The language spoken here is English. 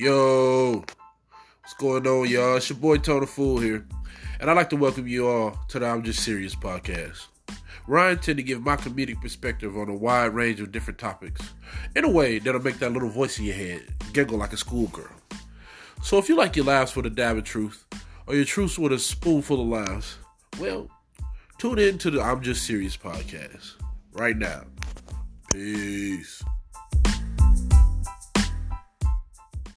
Yo, what's going on, y'all? It's your boy Tony Fool here, and I'd like to welcome you all to the I'm Just Serious podcast, where I intend to give my comedic perspective on a wide range of different topics in a way that'll make that little voice in your head giggle like a schoolgirl. So if you like your laughs with a dab of truth, or your truths with a spoonful of laughs, well, tune in to the I'm Just Serious podcast right now. Peace.